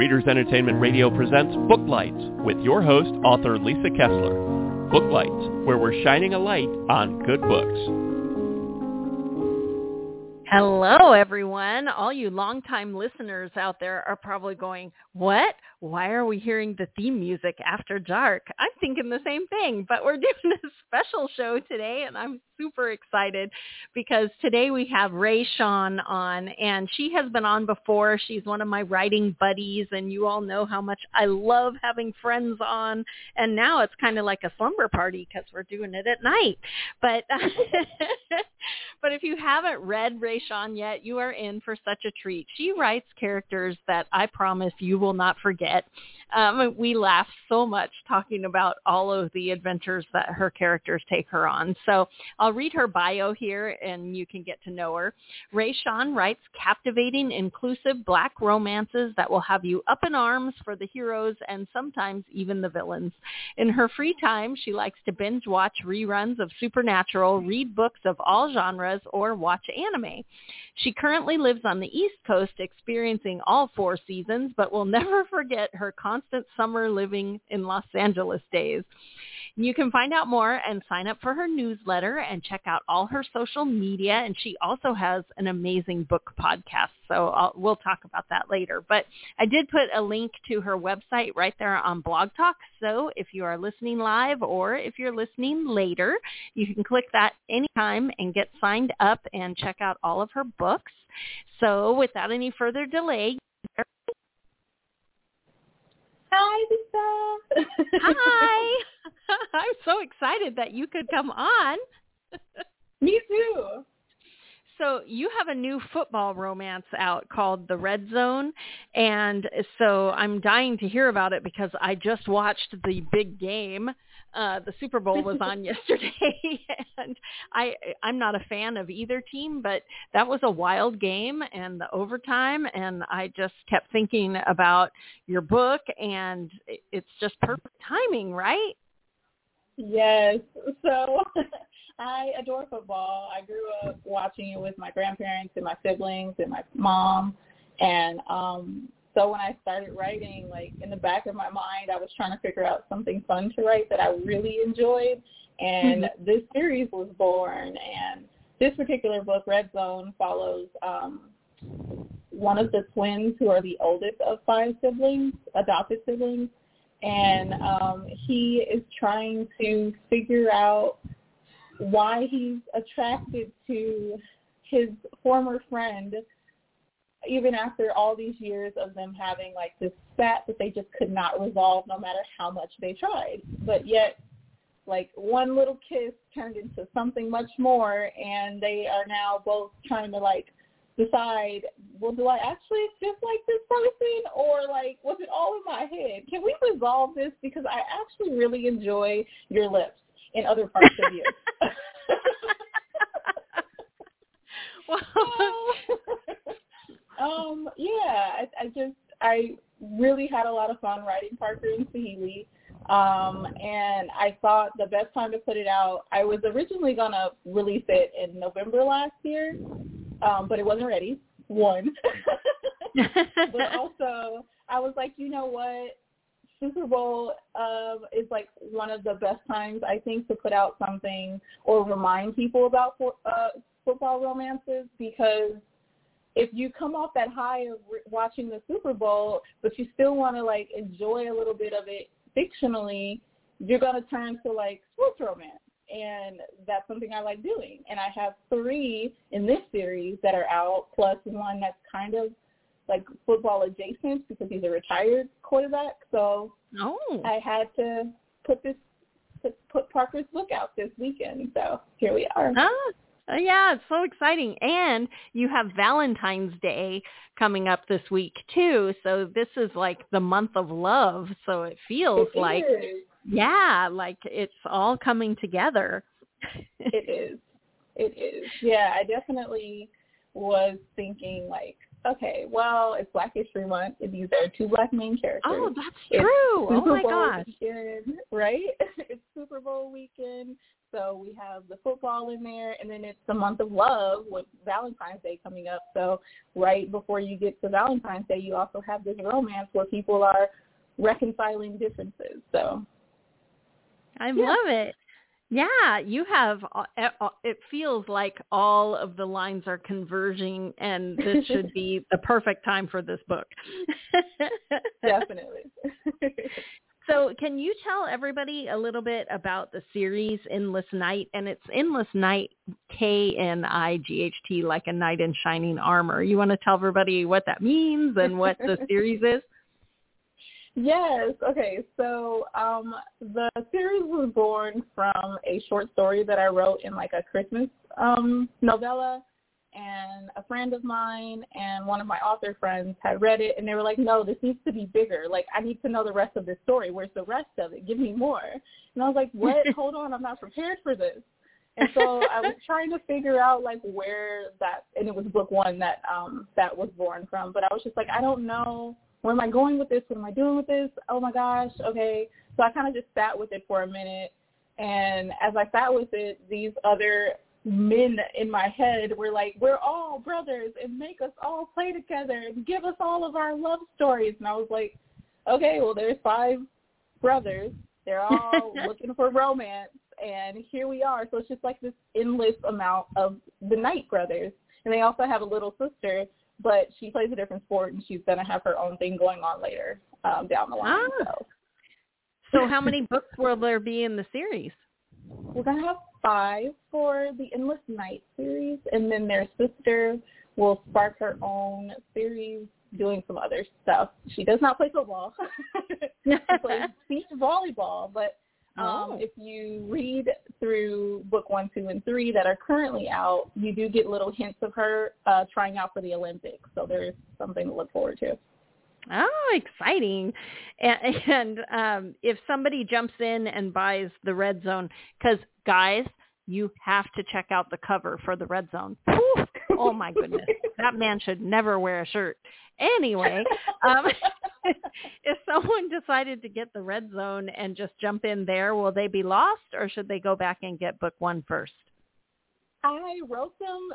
Readers Entertainment Radio presents Booklights with your host, author Lisa Kessler. Booklights, where we're shining a light on good books. Hello, everyone. All you longtime listeners out there are probably going, what? Why are we hearing the theme music after dark? I'm thinking the same thing, but we're doing a special show today, and I'm super excited because today we have Rae Shawn on, and she has been on before. She's one of my writing buddies, and you all know how much I love having friends on, and now it's kind of like a slumber party because we're doing it at night. But but if you haven't read Rae Shawn yet, you are in for such a treat. She writes characters that I promise you will not forget. Um, we laugh so much talking about all of the adventures that her characters take her on. So I'll read her bio here and you can get to know her. Rae Shawn writes captivating, inclusive black romances that will have you up in arms for the heroes and sometimes even the villains. In her free time, she likes to binge watch reruns of Supernatural, read books of all genres, or watch anime. She currently lives on the East Coast experiencing all four seasons, but will never forget her constant summer living in Los Angeles days. You can find out more and sign up for her newsletter and check out all her social media. And she also has an amazing book podcast. So I'll, we'll talk about that later. But I did put a link to her website right there on Blog Talk. So if you are listening live or if you're listening later, you can click that anytime and get signed up and check out all of her books. So without any further delay, Hi, Lisa. Hi. I'm so excited that you could come on. Me too. So you have a new football romance out called The Red Zone, and so I'm dying to hear about it because I just watched the big game. Uh, the Super Bowl was on yesterday, and I I'm not a fan of either team, but that was a wild game and the overtime, and I just kept thinking about your book, and it's just perfect timing, right? Yes. So I adore football. I grew up watching it with my grandparents and my siblings and my mom. And um so when I started writing, like in the back of my mind, I was trying to figure out something fun to write that I really enjoyed. And mm-hmm. this series was born. And this particular book, Red Zone, follows um, one of the twins who are the oldest of five siblings, adopted siblings and um, he is trying to figure out why he's attracted to his former friend even after all these years of them having like this spat that they just could not resolve no matter how much they tried. But yet like one little kiss turned into something much more and they are now both trying to like decide, well, do I actually just like this person or like was it all in my head? Can we resolve this? Because I actually really enjoy your lips in other parts of you. well, um, yeah, I, I just I really had a lot of fun writing Parker and Sahili. Um, and I thought the best time to put it out, I was originally going to release it in November last year, um, but it wasn't ready. One, but also I was like, you know what? Super Bowl um, is like one of the best times I think to put out something or remind people about for, uh, football romances because if you come off that high of re- watching the Super Bowl, but you still want to like enjoy a little bit of it fictionally, you're to turn to like sports romance and that's something I like doing. And I have three in this series that are out, plus one that's kind of like football adjacent because he's a retired quarterback. So oh. I had to put this put, put Parker's book out this weekend. So here we are. Ah, yeah, it's so exciting. And you have Valentine's Day coming up this week too. So this is like the month of love. So it feels it like is yeah, like it's all coming together. it is. It is. Yeah, I definitely was thinking like, okay, well, it's Black History Month, and these are two black main characters. Oh, that's true. It's oh my Bowl gosh. Weekend, right? it's Super Bowl weekend. So we have the football in there, and then it's the month of love with Valentine's Day coming up. So right before you get to Valentine's Day, you also have this romance where people are reconciling differences. So I yeah. love it. Yeah, you have. Uh, uh, it feels like all of the lines are converging, and this should be the perfect time for this book. Definitely. so, can you tell everybody a little bit about the series Endless Knight? And it's Endless Knight, K N I G H T, like a knight in shining armor. You want to tell everybody what that means and what the series is? Yes. Okay. So um, the series was born from a short story that I wrote in like a Christmas um, novella, and a friend of mine and one of my author friends had read it, and they were like, "No, this needs to be bigger. Like, I need to know the rest of this story. Where's the rest of it? Give me more." And I was like, "What? Hold on, I'm not prepared for this." And so I was trying to figure out like where that, and it was book one that um that was born from. But I was just like, I don't know where am I going with this? What am I doing with this? Oh my gosh, okay. So I kind of just sat with it for a minute. And as I sat with it, these other men in my head were like, we're all brothers and make us all play together and give us all of our love stories. And I was like, okay, well, there's five brothers. They're all looking for romance. And here we are. So it's just like this endless amount of the Knight brothers. And they also have a little sister but she plays a different sport and she's going to have her own thing going on later um, down the line. Ah. So. so how many books will there be in the series? We're going to have five for the Endless Knight series, and then their sister will spark her own series doing some other stuff. She does not play football. she plays beach volleyball, but um, oh. If you read through book one, two, and three that are currently out, you do get little hints of her uh, trying out for the Olympics. So there's something to look forward to. Oh, exciting! And, and um, if somebody jumps in and buys the Red Zone, because guys, you have to check out the cover for the Red Zone. oh my goodness, that man should never wear a shirt. Anyway, um, if someone decided to get the red zone and just jump in there, will they be lost or should they go back and get book one first? I wrote them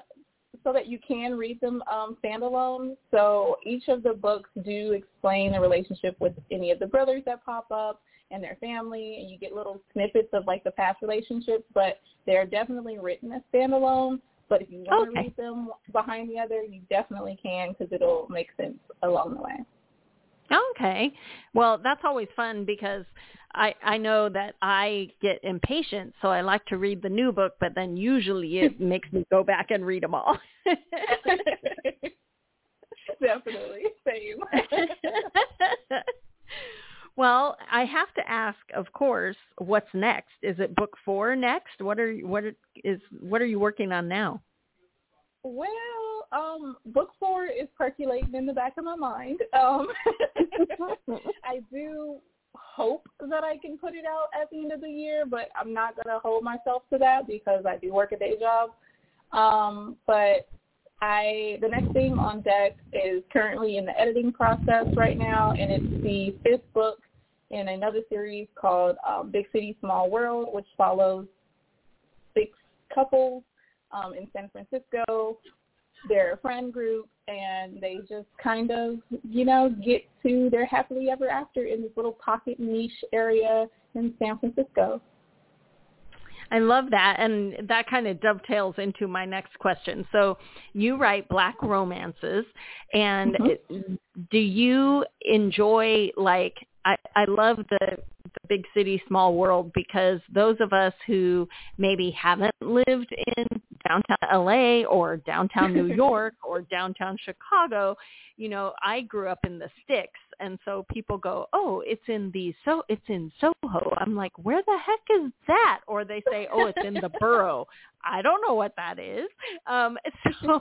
so that you can read them um, standalone. So each of the books do explain the relationship with any of the brothers that pop up and their family, and you get little snippets of like the past relationships, but they're definitely written as standalone. But if you want okay. to read them behind the other, you definitely can because it'll make sense along the way. Okay. Well, that's always fun because I I know that I get impatient, so I like to read the new book, but then usually it makes me go back and read them all. Definitely. Same. well, I have to ask, of course, what's next? Is it book 4 next? What are what are, is what are you working on now? Well, um, book four is percolating in the back of my mind. Um, I do hope that I can put it out at the end of the year, but I'm not going to hold myself to that because I do work a day job. Um, but I the next thing on deck is currently in the editing process right now, and it's the fifth book in another series called um, Big City Small World, which follows six couples um, in San Francisco. They're a friend group, and they just kind of, you know, get to their happily ever after in this little pocket niche area in San Francisco. I love that. And that kind of dovetails into my next question. So you write black romances and mm-hmm. do you enjoy like I, I love the, the big city, small world because those of us who maybe haven't lived in downtown LA or downtown New York or downtown Chicago, you know, I grew up in the sticks and so people go, "Oh, it's in the so it's in Soho." I'm like, "Where the heck is that?" Or they say, "Oh, it's in the borough." I don't know what that is. Um, so,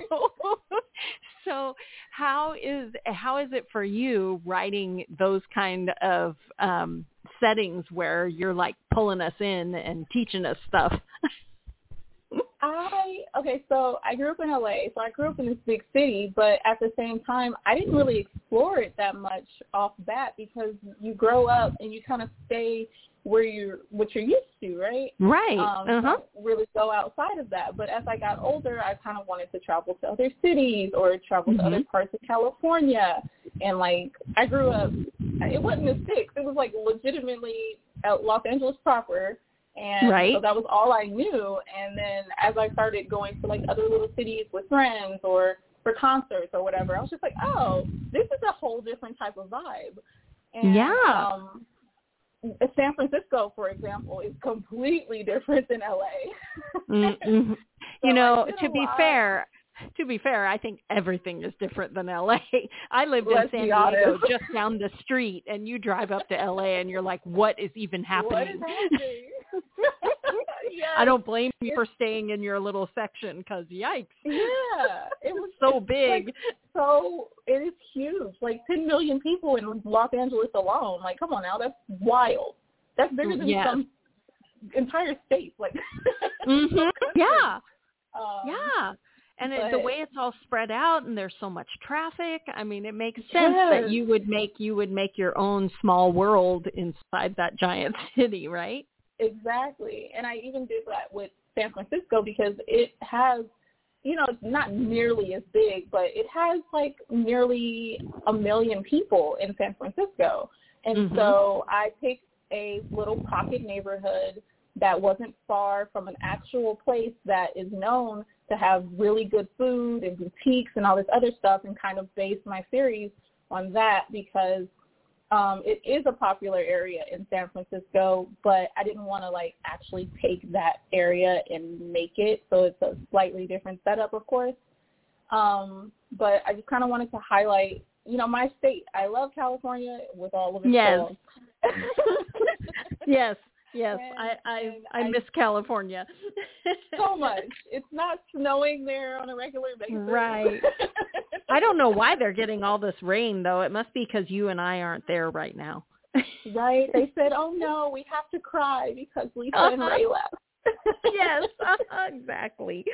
so how is how is it for you writing those kind of um, settings where you're like pulling us in and teaching us stuff? I okay, so I grew up in LA, so I grew up in this big city, but at the same time, I didn't really explore it that much off bat because you grow up and you kind of stay where you're what you're used to, right? Right. Um, uh-huh. really go outside of that. But as I got older, I kind of wanted to travel to other cities or travel Mhm. to other parts of California. And like I grew up, it wasn't the sticks. It was like legitimately at Los Angeles proper. And Right. so that was all I knew. And then as I started going to like other little cities with friends or for concerts or whatever, I was just like, oh, this is a whole different type of vibe. And, Yeah. Um, San Francisco, for example, is completely different than LA. Mm-hmm. So you know, to be fair, to be fair, I think everything is different than LA. I lived Let's in San Diego just down the street and you drive up to LA and you're like, what is even happening? is happening? yes. I don't blame you for staying in your little section cuz yikes. Yeah, it was So big. Like, so it is huge. Like 10 million people in Los Angeles alone. Like, come on now, that's wild. That's bigger than Yes. some entire state. Like, Mhm. Yeah. um, Yeah. And it, the way it's all spread out and there's so much traffic, I mean, it makes sense that you would make you would make your own small world inside that giant city, right? Exactly. And I even did that with San Francisco because it has, you know, it's not nearly as big, but it has like nearly a million people in San Francisco. And Mhm. so I picked a little pocket neighborhood that wasn't far from an actual place that is known to have really good food and boutiques and all this other stuff and kind of base my series on that because um, it is a popular area in San Francisco, but I didn't want to like actually take that area and make it. So it's a slightly different setup, of course. Um, but I just kind of wanted to highlight, you know, my state. I love California with all of its Yes. Yes, yes. And- I I and I I- miss California. so much. It's not snowing there on a regular basis. Right. I don't know why they're getting all this rain though. It must be because you and I aren't there right now. right? They said, "Oh no, we have to cry because Lisa and Rae left." Yes, exactly.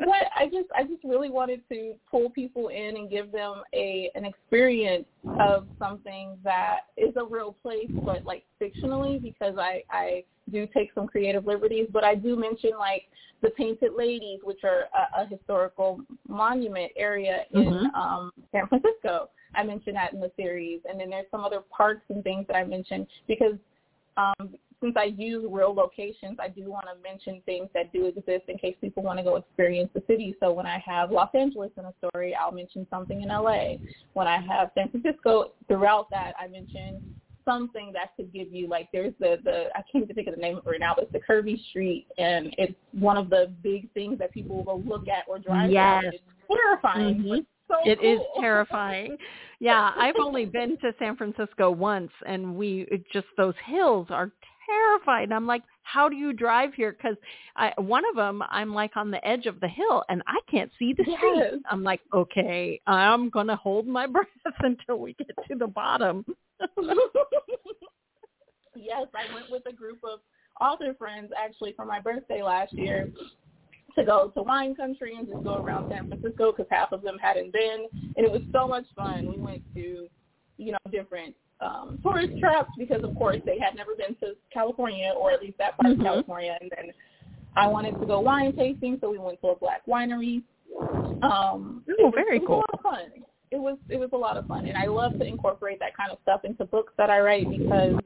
but I just I just really wanted to pull people in and give them a an experience of something that is a real place but like fictionally because I I do take some creative liberties but I do mention like the Painted Ladies which are a, a historical monument area in Mhm. um San Francisco. I mentioned that in the series and then there's some other parks and things that I mentioned because um since I use real locations, I do want to mention things that do exist in case people want to go experience the city. So when I have Los Angeles in a story, I'll mention something in LA. When I have San Francisco, throughout that, I mention something that could give you like there's the the I can't even think of the name of it right now, but it's the curvy Street, and it's one of the big things that people will go look at or drive Yes. It's terrifying. Mhm. so It is cool. terrifying. Yeah, I've only been to San Francisco once, and we it just those hills are terrified. And I'm like, how do you drive here? Because one of them, I'm like on the edge of the hill, and I can't see the Yes. street. I'm like, okay, I'm gonna hold my breath until we get to the bottom. yes, I went with a group of author friends actually for my birthday last year to go to wine country and just go around San Francisco because half of them hadn't been, and it was so much fun. We went to, you know, different um, tourist traps because, of course, they had never been to California or at least that part Mhm. of California, and then I wanted to go wine tasting, so we went to a black winery. Um, Ooh, it was, very cool. a lot of fun. It was it was a lot of fun, and I love to incorporate that kind of stuff into books that I write because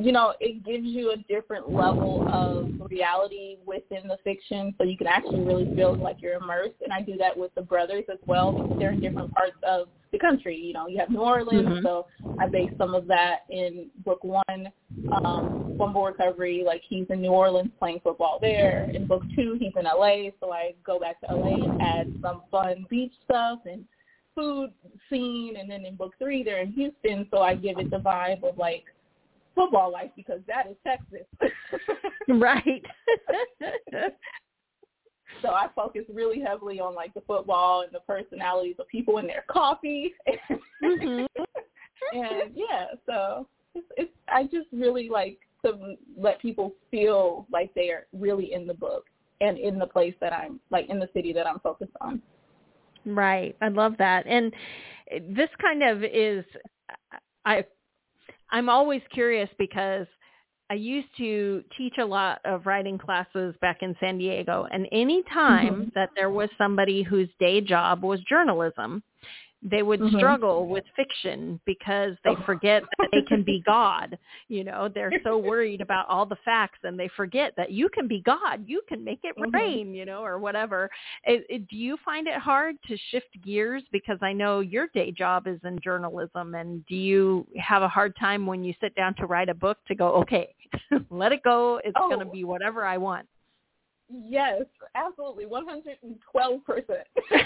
you know it gives you a different level of reality within the fiction, so you can actually really feel like you're immersed. And I do that with the brothers as well because they're in different parts of the country. You know, you have New Orleans, Mhm. so I base some of that in book one, um, Fumble Recovery. Like he's in New Orleans playing football there. In book two, he's in LA, so I go back to LA and add some fun beach stuff and food scene. And then in book three, they're in Houston, so I give it the vibe of like football life because that is Texas. right. so I focus really heavily on like the football and the personalities of people and their coffee. Mhm. and yeah, so it's, it's I just really like to let people feel like they are really in the book and in the place that I'm like in the city that I'm focused on. Right. I love that. And this kind of is I I'm always curious because I used to teach a lot of writing classes back in San Diego and any time Mm-hmm. that there was somebody whose day job was journalism, they would Mhm. struggle with fiction because they Oh. forget that they can be God. You know, they're so worried about all the facts and they forget that you can be God. You can make it Mhm. rain, you know, or whatever. It, it, do you find it hard to shift gears? Because I know your day job is in journalism. And do you have a hard time when you sit down to write a book to go, okay, let it go. It's going to Oh. be whatever I want. Yes, absolutely, one hundred and twelve percent.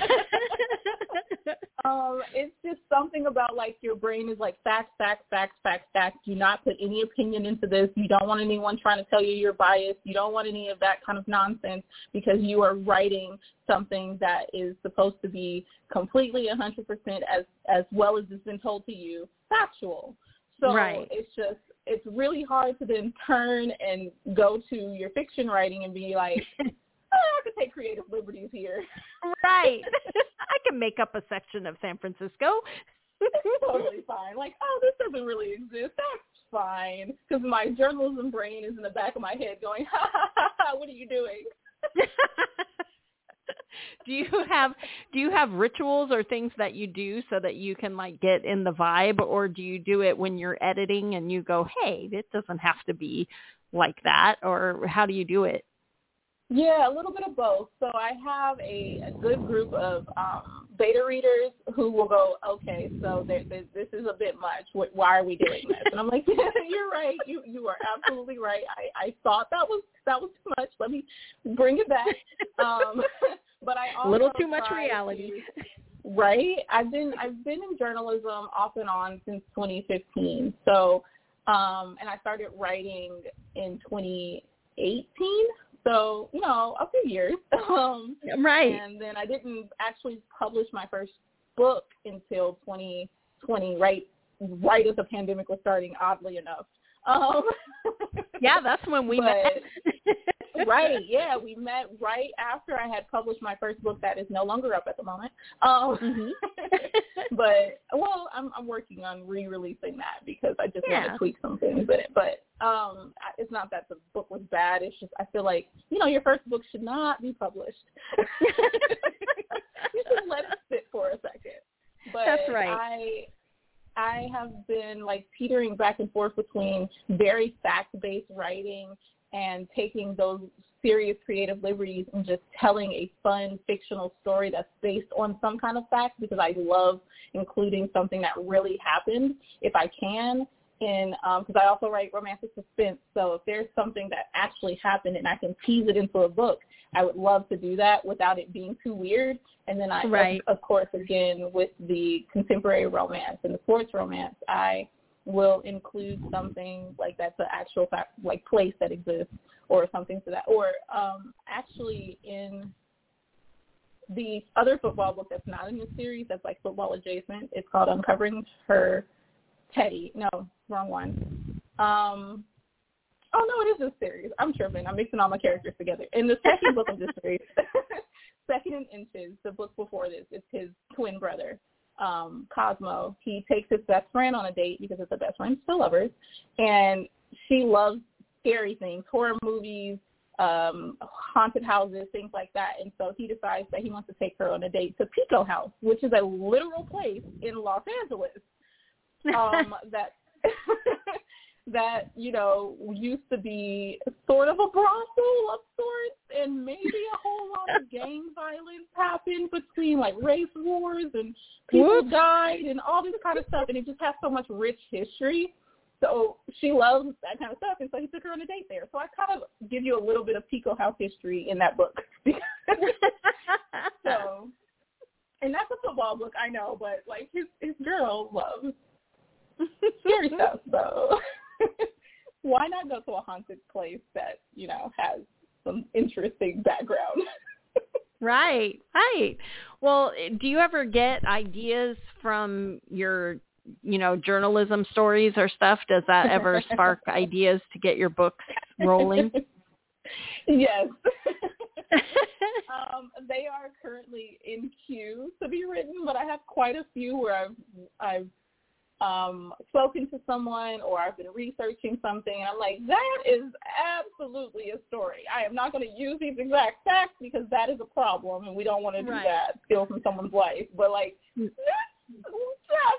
Um, it's just something about like your brain is like facts, facts, facts, facts, facts. Do not put any opinion into this. You don't want anyone trying to tell you you're biased. You don't want any of that kind of nonsense because you are writing something that is supposed to be completely 100% as as well as it's been told to you, factual. So Right. it's just it's really hard to then turn and go to your fiction writing and be like, oh, I could take creative liberties here. right. I can make up a section of San Francisco. It's totally fine. Like, oh, this doesn't really exist. That's fine. Because my journalism brain is in the back of my head going, ha ha ha, ha what are you doing? do you have do you have rituals or things that you do so that you can like get in the vibe or do you do it when you're editing and you go hey it doesn't have to be like that or how do you do it Yeah, a little bit of both. So I have a, a good group of um, beta readers who will go, okay, so this is a bit much. Wh- Why are we doing this? And I'm like, yeah, you're right. You you are absolutely right. I, I thought that was that was too much. Let me bring it back. Um, but I also a little too much reality to- right i've been i've been in journalism off and on since 2015 so um and i started writing in 2018 so you know a few years. Um right. and then i didn't actually publish my first book until 2020 right right as the pandemic was starting oddly enough. Um yeah that's when we But- met right yeah we met right after i had published my first book that is no longer up at the moment. Um Mhm. but well i'm i'm working on re-releasing that because i just want to tweak some things in it. But um it's not that the book was bad it's just i feel like you know your first book should not be published. You should let it sit for a second. But That's right. i I have been like teetering back and forth between very fact-based writing and taking those serious creative liberties and just telling a fun fictional story that's based on some kind of fact because I love including something that really happened if I can. And because um, I also write romantic suspense, so if there's something that actually happened and I can tease it into a book, I would love to do that without it being too weird. And then I, Right. of, of course, again with the contemporary romance and the sports romance, I will include something like that's an actual fact, like place that exists or something to that. Or um, actually in the other football book that's not in the series, that's like football adjacent. It's called Uncovering Her Teddy. No, wrong one. Um, oh no, it is a series. I'm tripping. I'm mixing all my characters together. In the second book of this series, Second in Inches, the book before this, it's his twin brother, um, Cosmo. He takes his best friend on a date because it's a best friend, still lovers, and she loves scary things, horror movies, um, haunted houses, things like that. And so he decides that he wants to take her on a date to Pico House, which is a literal place in Los Angeles um, that that you know used to be sort of a brothel of sorts, and maybe a whole lot of gang violence happened between like race wars and people Whoops. died and all this kind of stuff, and it just has so much rich history. So she loves that kind of stuff, and so he took her on a date there. So I kind of give you a little bit of Pico House history in that book. so, and that's a football book, I know, but like his his girl loves scary stuff. So why not go to a haunted place that you know has some interesting background? Right, right. Well, do you ever get ideas from your, you know, journalism stories or stuff? Does that ever spark ideas to get your books rolling? yes. um, they are currently in queue to be written, but I have quite a few where I've I've um spoken to someone or I've been researching something and I'm like, that is absolutely a story. I am not going to use these exact facts because that is a problem and we don't want to do Right. that, steal from someone's life. But like, this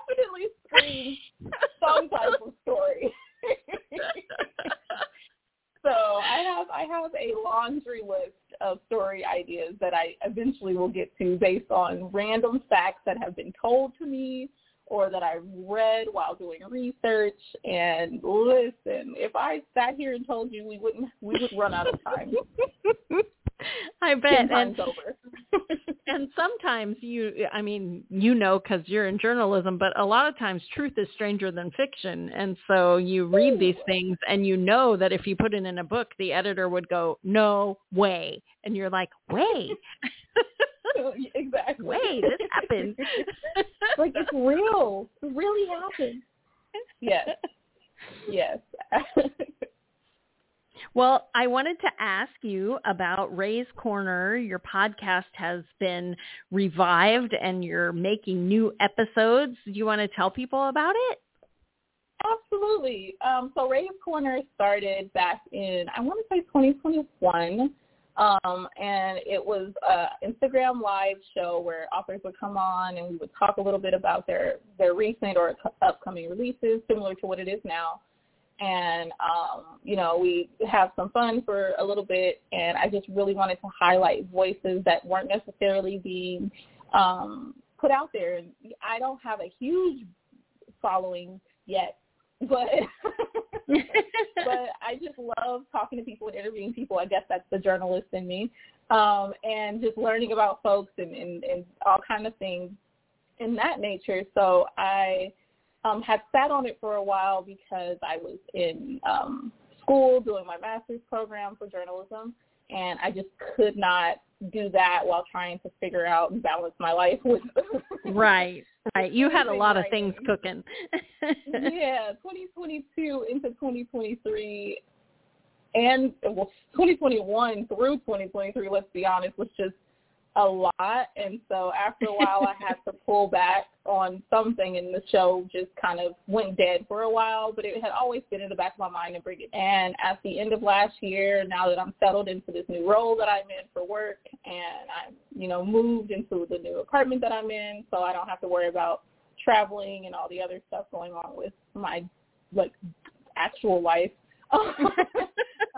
definitely screams some type of story. so I have I have a laundry list of story ideas that I eventually will get to based on random facts that have been told to me or that I read while doing research. And listen, if I sat here and told you, we wouldn't we would run out of time. I bet. And, and sometimes you, I mean, you know, because you're in journalism, but a lot of times truth is stranger than fiction. And so you read these things and you know that if you put it in a book, the editor would go, no way. And you're like, way, exactly. way, this happened. like it's real. It really happened. Yes. Yes. Well, I wanted to ask you about Rae's Corner. Your podcast has been revived and you're making new episodes. Do you want to tell people about it? Absolutely. Um, so Rae's Corner started back in, I want to say 2021. Um, and it was a Instagram live show where authors would come on and we would talk a little bit about their, their recent or upcoming releases, similar to what it is now. And, um, you know, we have some fun for a little bit. And I just really wanted to highlight voices that weren't necessarily being um, put out there. I don't have a huge following yet, but but I just love talking to people and interviewing people. I guess that's the journalist in me, um, and just learning about folks and, and, and all kind of things in that nature. So I um, had sat on it for a while because I was in um, school doing my master's program for journalism, and I just could not do that while trying to figure out and balance my life with right, right. You had a lot of things cooking. yeah, 2022 into 2023 and well 2021 through 2023, let's be honest, was just a lot. And so after a while I had to pull back on something and the show just kind of went dead for a while, but it had always been in the back of my mind to bring it. And at the end of last year, now that I'm settled into this new role that I'm in for work and I'm, you know, moved into the new apartment that I'm in so I don't have to worry about traveling and all the other stuff going on with my like actual life.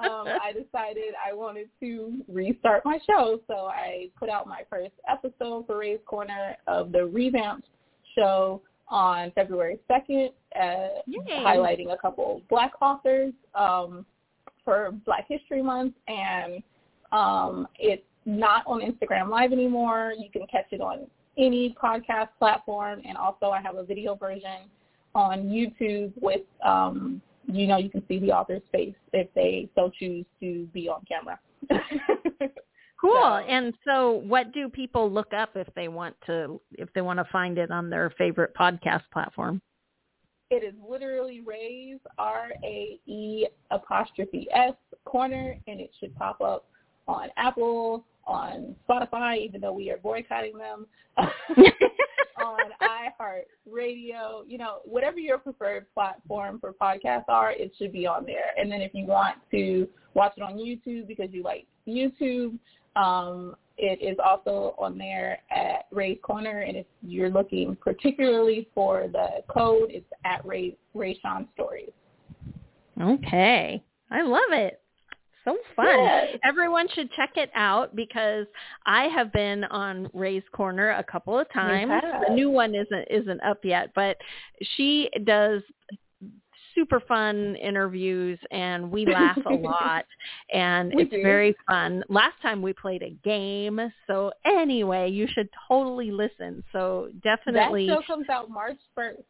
um, I decided I wanted to restart my show, so I put out my first episode for Rae's Corner of the revamped show on February 2nd, uh, highlighting a couple black authors um, for Black History Month, and um, it's not on Instagram Live anymore. You can catch it on any podcast platform, and also I have a video version on YouTube with, um, you know, you can see the author's face if they so choose to be on camera. Cool. So- And so what do people look up if they want to if they want to find it on their favorite podcast platform? It is literally Rae's R A E apostrophe S corner, and it should pop up on Apple, on Spotify, even though we are boycotting them, on iHeart Radio, You know, whatever your preferred platform for podcasts are, it should be on there. And then if you want to watch it on YouTube because you like YouTube, um, it is also on there at Rae's Corner, and if you're looking particularly for the code, it's at Ray Rae Shawn Stories. Okay. I love it. So fun. Yes. Everyone should check it out because I have been on Rae's Corner a couple of times. The new one isn't isn't up yet, but she does super fun interviews and we laugh a lot and We it's do. very fun. Last time we played a game. So anyway, you should totally listen. So definitely That show comes out March first.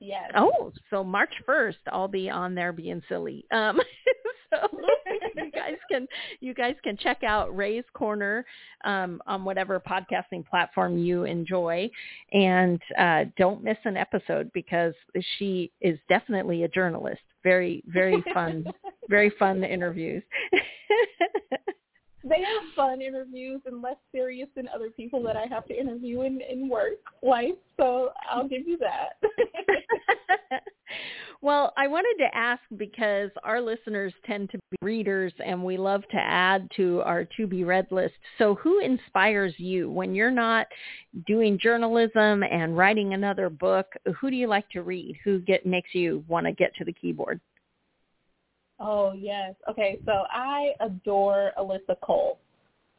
Yes. Oh, so March first, I'll be on there being silly. Um, so you guys can you guys can check out Rae's Corner um, on whatever podcasting platform you enjoy, and uh, don't miss an episode because she is definitely a journalist. Very very fun, very fun interviews. They are fun interviews and less serious than other people that I have to interview in, in work life. So I'll give you that. Well, I wanted to ask because our listeners tend to be readers and we love to add to our to be read list. So who inspires you when you're not doing journalism and writing another book? Who do you like to read? Who get makes you want to get to the keyboard? Oh, yes. Okay, so I adore Alyssa Cole.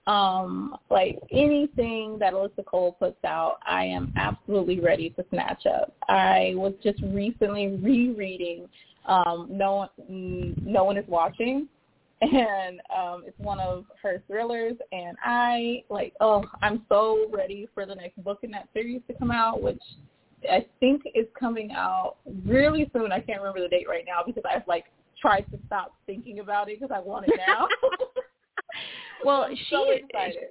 Um, like anything that Alyssa Cole puts out, I am absolutely ready to snatch up. I was just recently rereading um, No One No One Is Watching, and um, it's one of her thrillers. And I like, oh, I'm so ready for the next book in that series to come out, which I think is coming out really soon. I can't remember the date right now because I've like tried to stop thinking about it because I want it now. well, she so excited.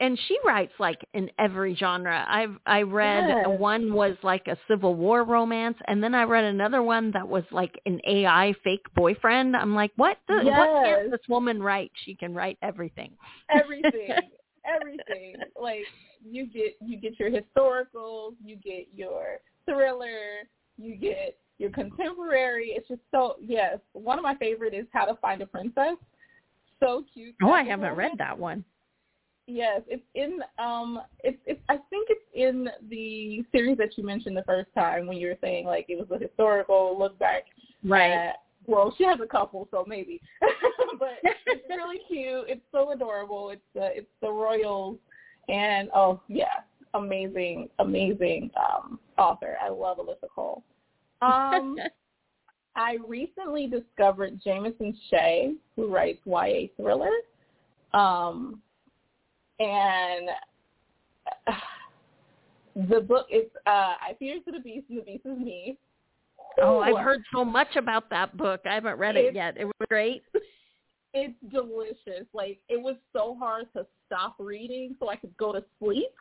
and she writes like in every genre. I've I read Yes. one was like a Civil War romance, and then I read another one that was like an AI fake boyfriend. I'm like, what? The, What can't this woman write? She can write everything. everything, everything. Like you get you get your historicals, you get your thriller, you get your contemporary. It's just so yes. One of my favorite is How to Find a Princess. So cute. Oh, I haven't read that one. Yes, it's in um it's it's I think it's in the series that you mentioned the first time when you were saying like it was a historical look back at well, she has a couple, so maybe. but it's really cute. It's so adorable. It's the it's the Royals and oh yeah, amazing, amazing um author. I love Alyssa Cole. Um I recently discovered Jamison Shea, who writes YA thriller. Um, and the book is uh, I Feed Her to the Beast and the Beast is Me. oh, I've heard so much about that book. I haven't read it yet. It was great. It's delicious. Like it was so hard to stop reading so I could go to sleep.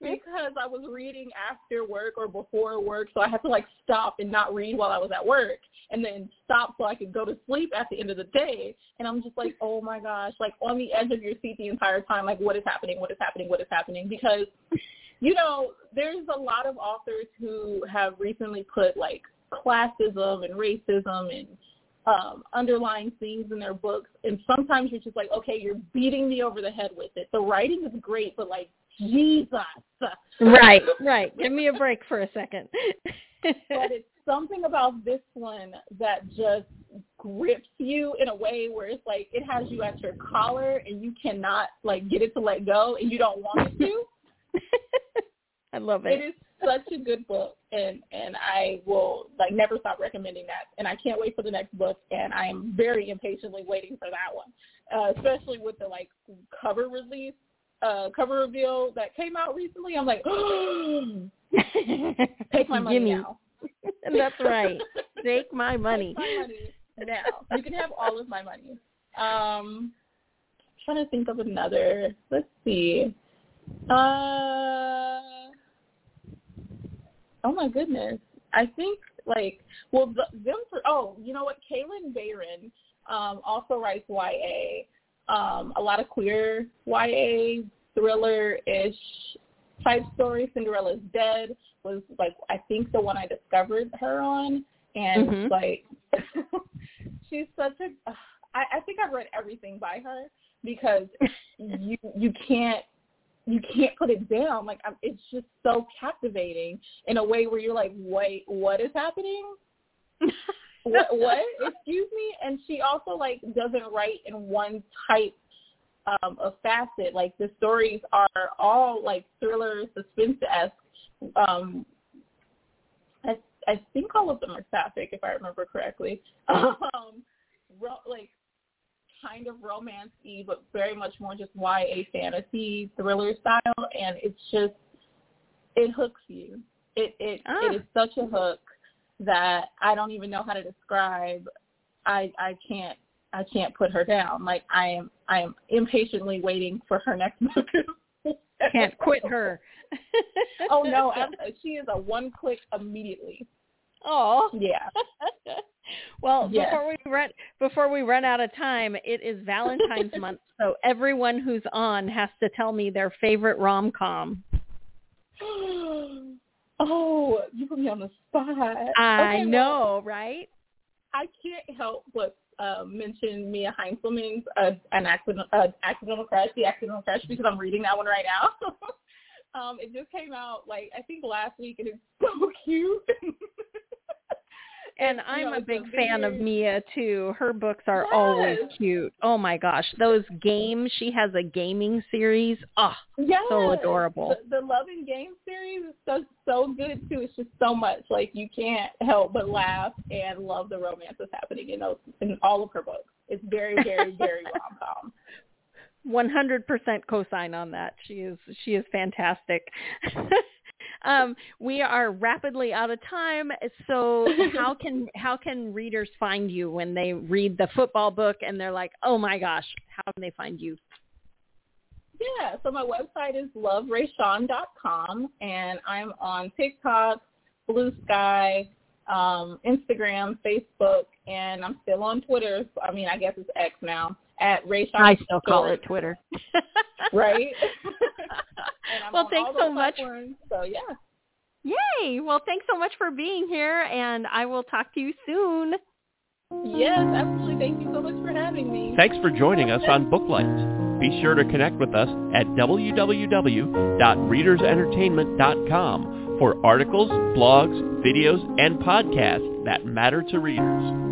Because I was reading after work or before work, so I had to like stop and not read while I was at work, and then stop so I could go to sleep at the end of the day. And I'm just like, oh my gosh, like on the edge of your seat the entire time, like what is happening? What is happening? What is happening? Because you know, there's a lot of authors who have recently put like classism and racism and um, underlying themes in their books, and sometimes you're just like, okay, you're beating me over the head with it. The writing is great, but like, Jesus. right, right. Give me a break for a second. but it's something about this one that just grips you in a way where it's like it has you at your collar and you cannot like get it to let go and you don't want it to. I love it it. is such a good book and and I will like never stop recommending that and I can't wait for the next book and I am very impatiently waiting for that one. Uh, especially with the like cover release uh cover reveal that came out recently. I'm like take my money Gimme. now. That's right. Take my money. Take my money now. You can have all of my money. Um trying to think of another. Let's see. Uh Oh my goodness. I think like well the, them for oh, you know what? Kalynn Bayron um also writes YA. Um a lot of queer YA thriller ish type story. Cinderella's Dead was like I think the one I discovered her on and Mhm. like she's such a I, I think I've read everything by her because you you can't you can't put it down. Like I'm, it's just so captivating in a way where you're like, wait, what is happening? what? What? Excuse me. And she also like doesn't write in one type um, of facet. Like the stories are all like thriller, suspense esque. Um, I I think all of them are sapphic, if I remember correctly. Um, like kind of romance-y, but very much more just YA fantasy thriller style, and it's just it hooks you. It it Ah. it is such a hook that I don't even know how to describe. I I can't I can't put her down. Like I am I am impatiently waiting for her next book. Can't quit her. oh no, I'm, she is a one click immediately. Oh. Yeah. well, Yes. before we run before we run out of time, it is Valentine's month, so everyone who's on has to tell me their favorite rom com. Oh, you put me on the spot. I okay, know, well, right? I can't help but uh, mention Mia Heintzelman's uh, an accidental, uh, accidental crush, the accidental crush, because I'm reading that one right now. um, it just came out like I think last week, and it's so cute. And I'm know, a big fan of Mia too. Her books are always cute. Oh my gosh, those games. She has a gaming series. Oh, Yes. so adorable. The, the Love and Game series is so so good too. It's just so much like you can't help but laugh and love the romance that's happening in those in all of her books. It's very very very rom com. 100% cosign on that. She is she is fantastic. um, we are rapidly out of time. So how can how can readers find you when they read the football book and they're like, oh my gosh, how can they find you? Yeah, so my website is loveraeshawn.com and I'm on TikTok, Blue Sky, um, Instagram, Facebook, and I'm still on Twitter. I mean, I guess it's X now at Rae Shawn. I still call it Twitter. right. Well, thanks so much. So yeah. Yay! Well, thanks so much for being here, and I will talk to you soon. Yes, absolutely. Thank you so much for having me. Thanks for joining us on Book Lights. Be sure to connect with us at www.readersentertainment.com for articles, blogs, videos, and podcasts that matter to readers.